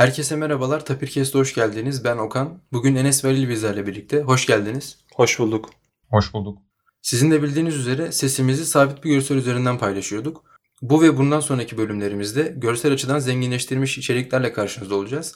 Herkese merhabalar. Tapirkest'e hoş geldiniz. Ben Okan. Bugün Enes ve Ali bizlerle birlikte. Hoş geldiniz. Hoş bulduk. Hoş bulduk. Sizin de bildiğiniz üzere sesimizi sabit bir görsel üzerinden paylaşıyorduk. Bu ve bundan sonraki bölümlerimizde görsel açıdan zenginleştirilmiş içeriklerle karşınızda olacağız.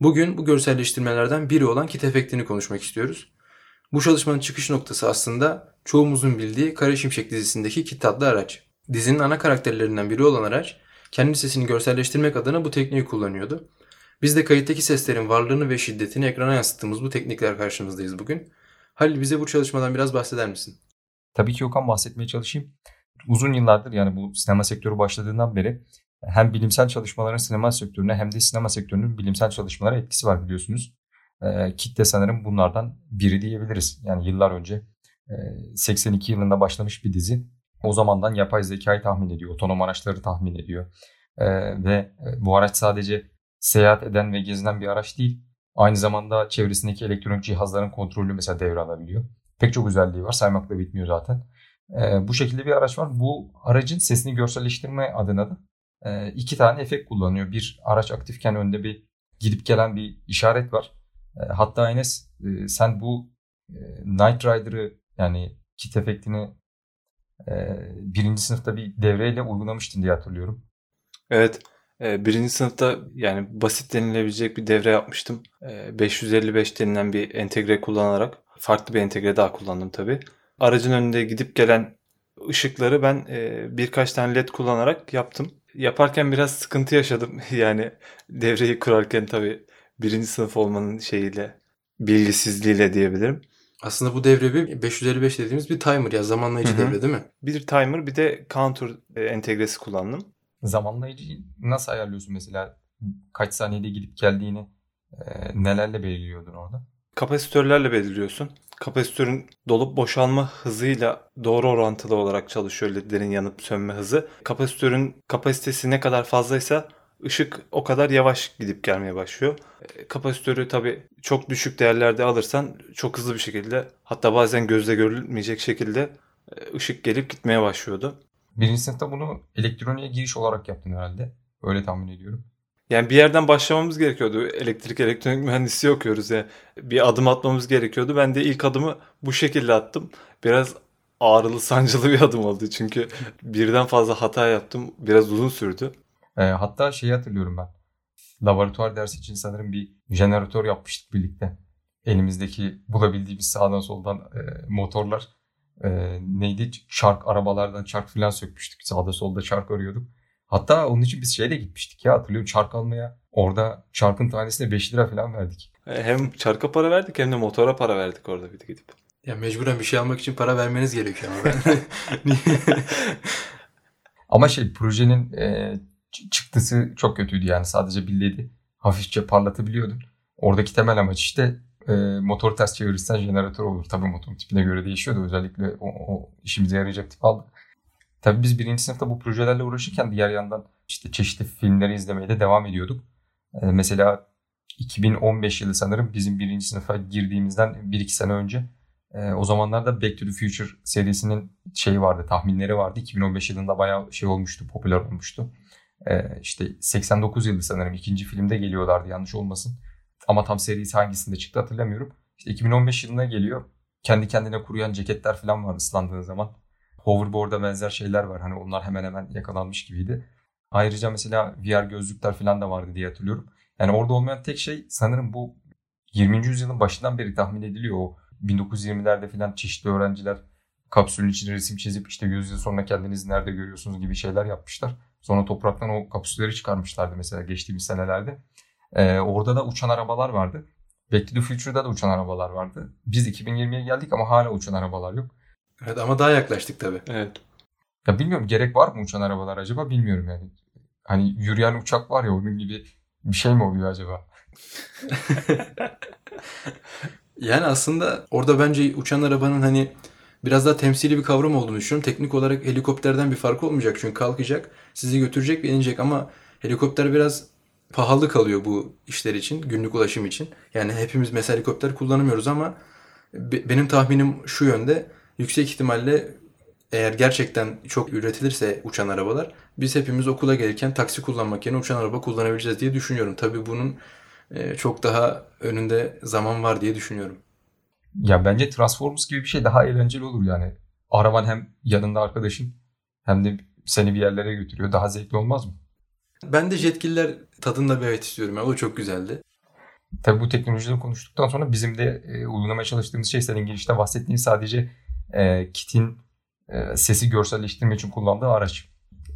Bugün bu görselleştirmelerden biri olan kit efektini konuşmak istiyoruz. Bu çalışmanın çıkış noktası aslında çoğumuzun bildiği Kara Şimşek dizisindeki Kit adlı araç. Dizinin ana karakterlerinden biri olan araç kendi sesini görselleştirmek adına bu tekniği kullanıyordu. Biz de kayıttaki seslerin varlığını ve şiddetini ekrana yansıttığımız bu teknikler karşımızdayız bugün. Halil bize bu çalışmadan biraz bahseder misin? Tabii ki Okan bahsetmeye çalışayım. Uzun yıllardır yani bu sinema sektörü başladığından beri hem bilimsel çalışmaların sinema sektörüne hem de sinema sektörünün bilimsel çalışmalara etkisi var biliyorsunuz. E, kitle sanırım bunlardan biri diyebiliriz. Yani yıllar önce e, 82 yılında başlamış bir dizi. O zamandan yapay zekayı tahmin ediyor, otonom araçları tahmin ediyor. E, ve bu araç sadece seyahat eden ve gezinen bir araç değil. Aynı zamanda çevresindeki elektronik cihazların kontrolü mesela devralabiliyor. Pek çok özelliği var saymakla bitmiyor zaten. E, bu şekilde bir araç var. Bu aracın sesini görselleştirme adına da e, iki tane efekt kullanıyor. Bir araç aktifken önde bir gidip gelen bir işaret var. E, hatta Enes e, sen bu e, Night Rider'ı yani kit efektini e, birinci sınıfta bir devreyle uygulamıştın diye hatırlıyorum. Evet. e, Birinci sınıfta yani basit denilebilecek bir devre yapmıştım. E, 555 denilen bir entegre kullanarak. Farklı bir entegre daha kullandım tabii. Aracın önünde gidip gelen ışıkları ben e, birkaç tane led kullanarak yaptım. Yaparken biraz sıkıntı yaşadım. Yani devreyi kurarken tabii birinci sınıf olmanın şeyiyle, bilgisizliğiyle diyebilirim. Aslında bu devre bir 555 dediğimiz bir timer ya zamanlayıcı Hı hı. devre değil mi? Bir timer bir de counter e, entegresi kullandım. Zamanlayıcıyı nasıl ayarlıyorsun mesela? Kaç saniyede gidip geldiğini e, nelerle belirliyordun orada? Kapasitörlerle belirliyorsun. Kapasitörün dolup boşalma hızıyla doğru orantılı olarak çalışıyor ledlerin yanıp sönme hızı. Kapasitörün kapasitesi ne kadar fazlaysa ışık o kadar yavaş gidip gelmeye başlıyor. E, Kapasitörü tabii çok düşük değerlerde alırsan çok hızlı bir şekilde hatta bazen gözle görülmeyecek şekilde e, ışık gelip gitmeye başlıyordu. Birinci sınıfta bunu elektroniğe giriş olarak yaptın herhalde. Öyle tahmin ediyorum. Yani bir yerden başlamamız gerekiyordu. Elektrik elektronik mühendisliği okuyoruz ya. Bir adım atmamız gerekiyordu. Ben de ilk adımı bu şekilde attım. Biraz ağrılı sancılı bir adım oldu. Çünkü birden fazla hata yaptım. Biraz uzun sürdü. E, hatta şeyi hatırlıyorum ben. Laboratuvar dersi için sanırım bir jeneratör yapmıştık birlikte. Elimizdeki bulabildiğimiz sağdan soldan e, motorlar e, neydi? Çark arabalardan çark falan sökmüştük. Sağda solda çark arıyorduk. Hatta onun için biz şeyle gitmiştik ya hatırlıyorum çark almaya. Orada çarkın tanesine 5 lira falan verdik. E, Hem çarka para verdik hem de motora para verdik orada bir de gidip. Ya mecburen bir şey almak için para vermeniz gerekiyor ama ben. Ama şey projenin e, çıktısı çok kötüydü yani sadece bir LED'i hafifçe parlatabiliyordun. Oradaki temel amaç işte e, motoru ters çevirirsen jeneratör olur. Tabii motorun tipine göre değişiyordu. Özellikle o, o işimize yarayacak tip aldık. Tabii biz birinci sınıfta bu projelerle uğraşırken diğer yandan işte çeşitli filmleri izlemeye de devam ediyorduk. E, mesela 2015 yılı sanırım bizim birinci sınıfa girdiğimizden 1-2 sene önce e, o zamanlarda Back to the Future serisinin şeyi vardı, tahminleri vardı. 2015 yılında bayağı şey olmuştu, popüler olmuştu. E, işte 89 yılı sanırım ikinci filmde geliyorlardı yanlış olmasın. Ama tam serisi hangisinde çıktı hatırlamıyorum. İşte 2015 yılına geliyor. Kendi kendine kuruyan ceketler falan var ıslandığın zaman. Hoverboard'a benzer şeyler var. Hani onlar hemen hemen yakalanmış gibiydi. Ayrıca mesela VR gözlükler falan da vardı diye hatırlıyorum. Yani orada olmayan tek şey sanırım bu 20. yüzyılın başından beri tahmin ediliyor. O 1920'lerde falan çeşitli öğrenciler kapsülün içine resim çizip işte 100 yıl sonra kendinizi nerede görüyorsunuz gibi şeyler yapmışlar. Sonra topraktan o kapsülleri çıkarmışlardı mesela geçtiğimiz senelerde. Ee, orada da uçan arabalar vardı. Back to the Future'da da uçan arabalar vardı. Biz 2020'ye geldik ama hala uçan arabalar yok. evet ama daha yaklaştık tabii. Evet. Ya bilmiyorum gerek var mı uçan arabalar acaba bilmiyorum yani. Hani yürüyen uçak var ya onun gibi bir şey mi oluyor acaba? Yani aslında orada bence uçan arabanın hani biraz daha temsili bir kavram olduğunu düşünüyorum. Teknik olarak helikopterden bir farkı olmayacak çünkü kalkacak, sizi götürecek ve inecek ama helikopter biraz pahalı kalıyor bu işler için, günlük ulaşım için. Yani hepimiz mesela helikopter kullanamıyoruz ama be- benim tahminim şu yönde. Yüksek ihtimalle eğer gerçekten çok üretilirse uçan arabalar biz hepimiz okula gelirken taksi kullanmak yerine uçan araba kullanabileceğiz diye düşünüyorum. Tabii bunun e, çok daha önünde zaman var diye düşünüyorum. Ya bence Transformers gibi bir şey daha eğlenceli olur yani. Araban hem yanında arkadaşın hem de seni bir yerlere götürüyor. Daha zevkli olmaz mı? Ben de Jetgiller tadında bir hayat istiyorum. Yani o çok güzeldi. Tabii bu teknolojileri konuştuktan sonra bizim de e, uygulamaya çalıştığımız şey senin girişte bahsettiğin sadece e, kitin e, sesi görselleştirme için kullandığı araç.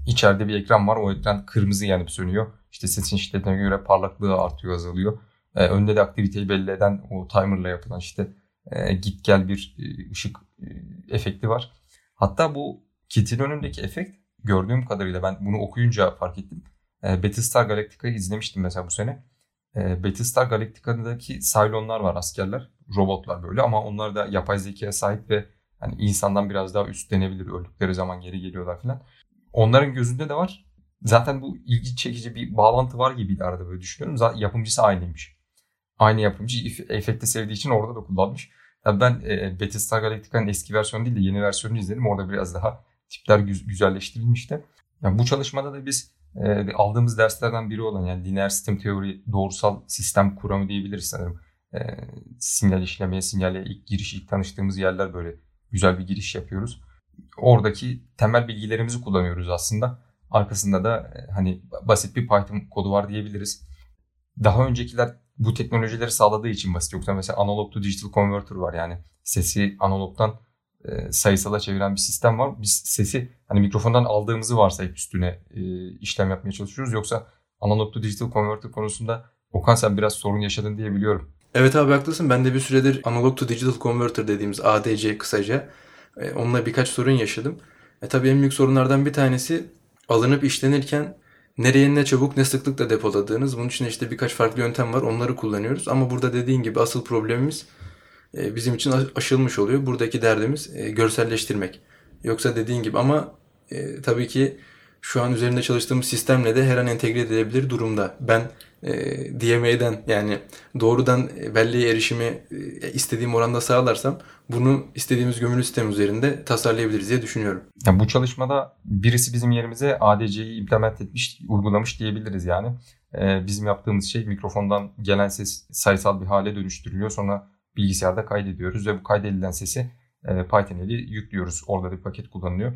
İçeride bir ekran var. O ekran kırmızı yanıp sönüyor. İşte sesin şiddetine göre parlaklığı artıyor, azalıyor. E, önde de aktiviteyi belli eden o timerla yapılan işte e, git gel bir e, ışık e, efekti var. Hatta bu kitin önündeki efekt gördüğüm kadarıyla ben bunu okuyunca fark ettim. E, Battlestar Galactica'yı izlemiştim mesela bu sene. E, Battlestar Galactica'daki Cylonlar var askerler. Robotlar böyle ama onlar da yapay zekaya sahip ve hani insandan biraz daha üst denebilir. Öldükleri zaman geri geliyorlar falan. Onların gözünde de var. Zaten bu ilgi çekici bir bağlantı var gibiydi arada böyle düşünüyorum. Zaten yapımcısı aynıymış. Aynı yapımcı efekti sevdiği için orada da kullanmış. Tabii ben e, Battlestar Galactica'nın eski versiyonu değil de yeni versiyonunu izledim. Orada biraz daha tipler güz- güzelleştirilmişti. Yani bu çalışmada da biz e, aldığımız derslerden biri olan yani lineer sistem teori doğrusal sistem kuramı diyebiliriz sanırım. E, sinyal işlemeye, sinyale ilk giriş, ilk tanıştığımız yerler böyle güzel bir giriş yapıyoruz. Oradaki temel bilgilerimizi kullanıyoruz aslında. Arkasında da e, hani basit bir Python kodu var diyebiliriz. Daha öncekiler bu teknolojileri sağladığı için basit. Yoksa mesela analog to digital converter var yani sesi analogdan e, sayısala çeviren bir sistem var. Biz sesi hani mikrofondan aldığımızı varsayıp üstüne e, işlem yapmaya çalışıyoruz. Yoksa analog to digital converter konusunda Okan sen biraz sorun yaşadın diye biliyorum. Evet abi haklısın. Ben de bir süredir analog to digital converter dediğimiz ADC kısaca e, onunla birkaç sorun yaşadım. E tabii en büyük sorunlardan bir tanesi alınıp işlenirken nereye ne çabuk ne sıklıkla depoladığınız. Bunun için işte birkaç farklı yöntem var. Onları kullanıyoruz. Ama burada dediğin gibi asıl problemimiz e, bizim için aşılmış oluyor. Buradaki derdimiz e, görselleştirmek. Yoksa dediğin gibi ama e, tabii ki şu an üzerinde çalıştığımız sistemle de her an entegre edilebilir durumda. Ben e, DMA'den yani doğrudan belleğe erişimi e, istediğim oranda sağlarsam bunu istediğimiz gömülü sistem üzerinde tasarlayabiliriz diye düşünüyorum. Yani bu çalışmada birisi bizim yerimize ADC'yi implement etmiş, uygulamış diyebiliriz yani. Ee, bizim yaptığımız şey mikrofondan gelen ses sayısal bir hale dönüştürülüyor. Sonra bilgisayarda kaydediyoruz ve bu kaydedilen sesi e, Python ile yüklüyoruz. Orada bir paket kullanılıyor.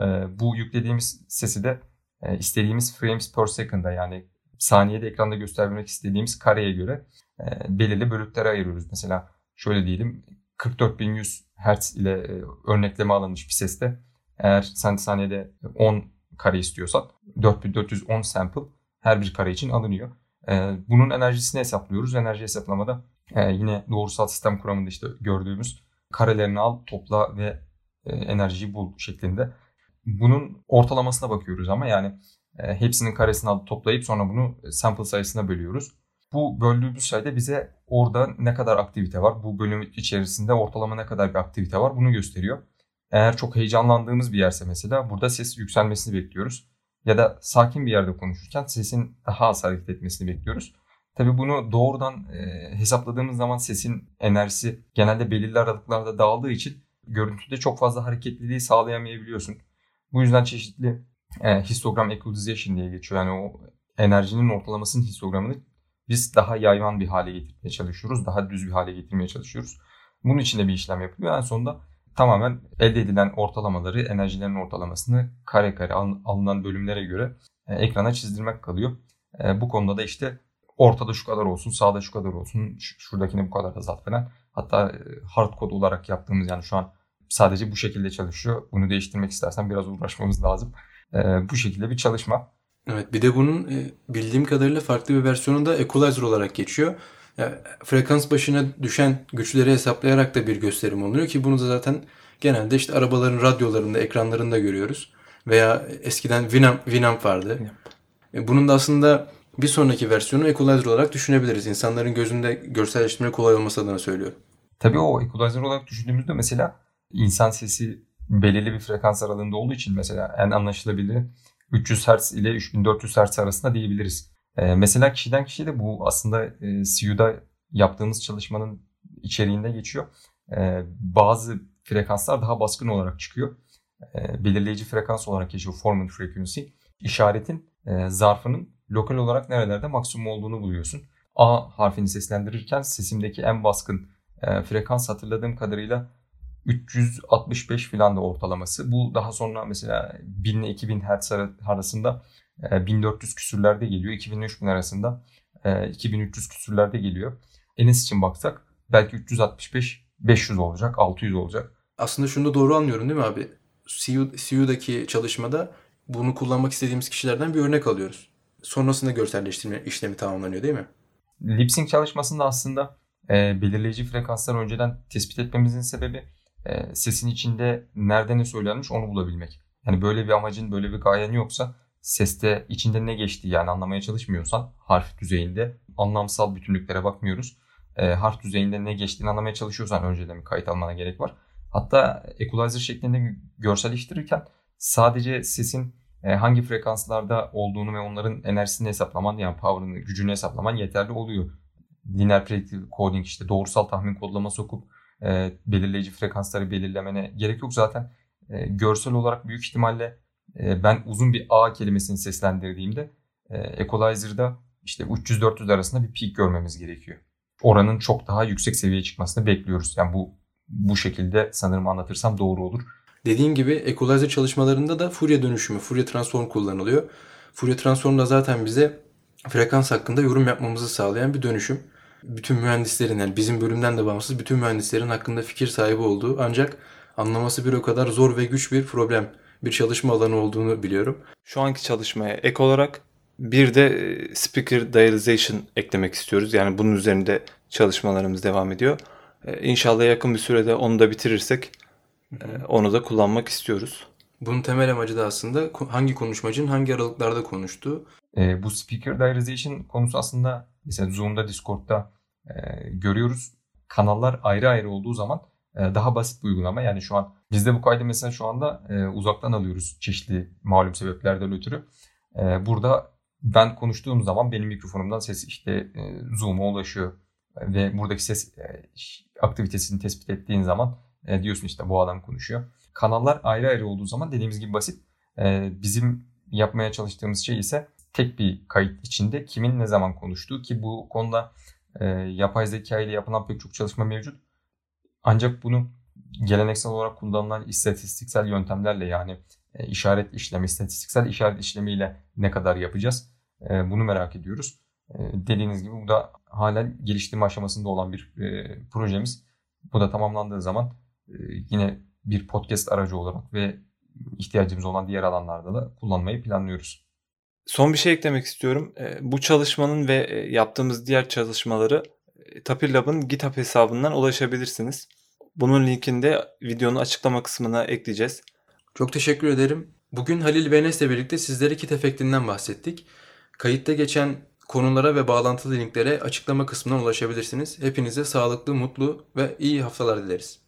E, bu yüklediğimiz sesi de e, istediğimiz frames per second'a yani saniyede ekranda göstermek istediğimiz kareye göre e, belirli bölüklere ayırıyoruz. Mesela şöyle diyelim 44100 Hz ile e, örnekleme alınmış bir seste eğer sen saniyede 10 kare istiyorsan 4410 sample her bir kare için alınıyor. Bunun enerjisini hesaplıyoruz. Enerji hesaplamada yine doğrusal sistem kuramında işte gördüğümüz karelerini al, topla ve enerjiyi bul şeklinde. Bunun ortalamasına bakıyoruz ama yani e, hepsinin karesini alıp toplayıp sonra bunu sample sayısına bölüyoruz. Bu böldüğümüz sayıda bize orada ne kadar aktivite var, bu bölüm içerisinde ortalama ne kadar bir aktivite var bunu gösteriyor. Eğer çok heyecanlandığımız bir yerse mesela burada ses yükselmesini bekliyoruz. Ya da sakin bir yerde konuşurken sesin daha az hareket etmesini bekliyoruz. Tabii bunu doğrudan e, hesapladığımız zaman sesin enerjisi genelde belirli aralıklarda dağıldığı için görüntüde çok fazla hareketliliği sağlayamayabiliyorsun. Bu yüzden çeşitli e, histogram equalization diye geçiyor. Yani o enerjinin ortalamasının histogramını biz daha yayvan bir hale getirmeye çalışıyoruz. Daha düz bir hale getirmeye çalışıyoruz. Bunun için de bir işlem yapılıyor. En sonunda tamamen elde edilen ortalamaları, enerjilerin ortalamasını kare kare alınan bölümlere göre e, ekrana çizdirmek kalıyor. E, bu konuda da işte ortada şu kadar olsun, sağda şu kadar olsun, şuradakini bu kadar azalt falan. Hatta e, hard kod olarak yaptığımız yani şu an sadece bu şekilde çalışıyor. Bunu değiştirmek istersen biraz uğraşmamız lazım. bu şekilde bir çalışma. Evet bir de bunun bildiğim kadarıyla farklı bir versiyonu da equalizer olarak geçiyor. Yani frekans başına düşen güçleri hesaplayarak da bir gösterim oluyor ki bunu da zaten genelde işte arabaların radyolarında, ekranlarında görüyoruz. Veya eskiden Winamp, Winamp vardı. Winamp. Bunun da aslında bir sonraki versiyonu equalizer olarak düşünebiliriz. İnsanların gözünde görselleştirme kolay olması adına söylüyorum. Tabii o equalizer olarak düşündüğümüzde mesela insan sesi belirli bir frekans aralığında olduğu için mesela en anlaşılabilir 300 Hz ile 3400 Hz arasında diyebiliriz. Ee, mesela kişiden kişiye de bu aslında e, CU'da yaptığımız çalışmanın içeriğinde geçiyor. Ee, bazı frekanslar daha baskın olarak çıkıyor. e, belirleyici frekans olarak geçiyor formant frequency. İşaretin e, zarfının lokal olarak nerelerde maksimum olduğunu buluyorsun. A harfini seslendirirken sesimdeki en baskın e, frekans hatırladığım kadarıyla 365 filan da ortalaması. Bu daha sonra mesela 1000 ile 2000 Hz arasında 1400 küsürlerde geliyor. 2000 ile 3000 arasında 2300 küsürlerde geliyor. Enes için baksak belki 365 500 olacak, 600 olacak. Aslında şunu da doğru anlıyorum değil mi abi? CU, CU'daki çalışmada bunu kullanmak istediğimiz kişilerden bir örnek alıyoruz. Sonrasında görselleştirme işlemi tamamlanıyor değil mi? Lipsync çalışmasında aslında e, belirleyici frekansları önceden tespit etmemizin sebebi e, sesin içinde nerede ne söylenmiş onu bulabilmek. Yani böyle bir amacın, böyle bir gayen yoksa seste içinde ne geçtiği yani anlamaya çalışmıyorsan harf düzeyinde anlamsal bütünlüklere bakmıyoruz. E, harf düzeyinde ne geçtiğini anlamaya çalışıyorsan önceden bir kayıt almana gerek var. Hatta equalizer şeklinde görselleştirirken sadece sesin e, hangi frekanslarda olduğunu ve onların enerjisini hesaplaman yani power'ını, gücünü hesaplaman yeterli oluyor. Linear predictive coding işte doğrusal tahmin kodlama sokup e, belirleyici frekansları belirlemene gerek yok zaten. E, görsel olarak büyük ihtimalle e, ben uzun bir A kelimesini seslendirdiğimde e, equalizer'da işte 300-400 arasında bir peak görmemiz gerekiyor. Oranın çok daha yüksek seviyeye çıkmasını bekliyoruz. Yani bu bu şekilde sanırım anlatırsam doğru olur. Dediğin gibi equalizer çalışmalarında da Fourier dönüşümü, Fourier transform kullanılıyor. Fourier transform da zaten bize frekans hakkında yorum yapmamızı sağlayan bir dönüşüm. Bütün mühendislerin yani bizim bölümden de bağımsız bütün mühendislerin hakkında fikir sahibi olduğu ancak anlaması bir o kadar zor ve güç bir problem, bir çalışma alanı olduğunu biliyorum. Şu anki çalışmaya ek olarak bir de e, speaker dialization eklemek istiyoruz. Yani bunun üzerinde çalışmalarımız devam ediyor. E, inşallah yakın bir sürede onu da bitirirsek e, onu da kullanmak istiyoruz. Bunun temel amacı da aslında hangi konuşmacının hangi aralıklarda konuştuğu. E, bu speaker diarization konusu aslında mesela Zoom'da, Discord'da e, görüyoruz. Kanallar ayrı ayrı olduğu zaman e, daha basit bir uygulama. Yani şu an biz de bu kaydı mesela şu anda e, uzaktan alıyoruz çeşitli malum sebeplerden ötürü. E, burada ben konuştuğum zaman benim mikrofonumdan ses işte e, Zoom'a ulaşıyor ve buradaki ses e, aktivitesini tespit ettiğin zaman e, diyorsun işte bu adam konuşuyor. Kanallar ayrı ayrı olduğu zaman dediğimiz gibi basit. E, bizim yapmaya çalıştığımız şey ise tek bir kayıt içinde kimin ne zaman konuştuğu ki bu konuda e, yapay zeka ile yapılan pek çok çalışma mevcut. Ancak bunu geleneksel olarak kullanılan istatistiksel yöntemlerle yani e, işaret işlemi, istatistiksel işaret işlemiyle ne kadar yapacağız? E, bunu merak ediyoruz. E, dediğiniz gibi bu da halen geliştirme aşamasında olan bir e, projemiz. Bu da tamamlandığı zaman e, yine bir podcast aracı olarak ve ihtiyacımız olan diğer alanlarda da kullanmayı planlıyoruz. Son bir şey eklemek istiyorum. E, bu çalışmanın ve e, yaptığımız diğer çalışmaları e, Tapir Lab'ın GitHub hesabından ulaşabilirsiniz. Bunun linkini de videonun açıklama kısmına ekleyeceğiz. Çok teşekkür ederim. Bugün Halil ve Enes'le birlikte sizlere kit efektinden bahsettik. Kayıtta geçen konulara ve bağlantılı linklere açıklama kısmından ulaşabilirsiniz. Hepinize sağlıklı, mutlu ve iyi haftalar dileriz.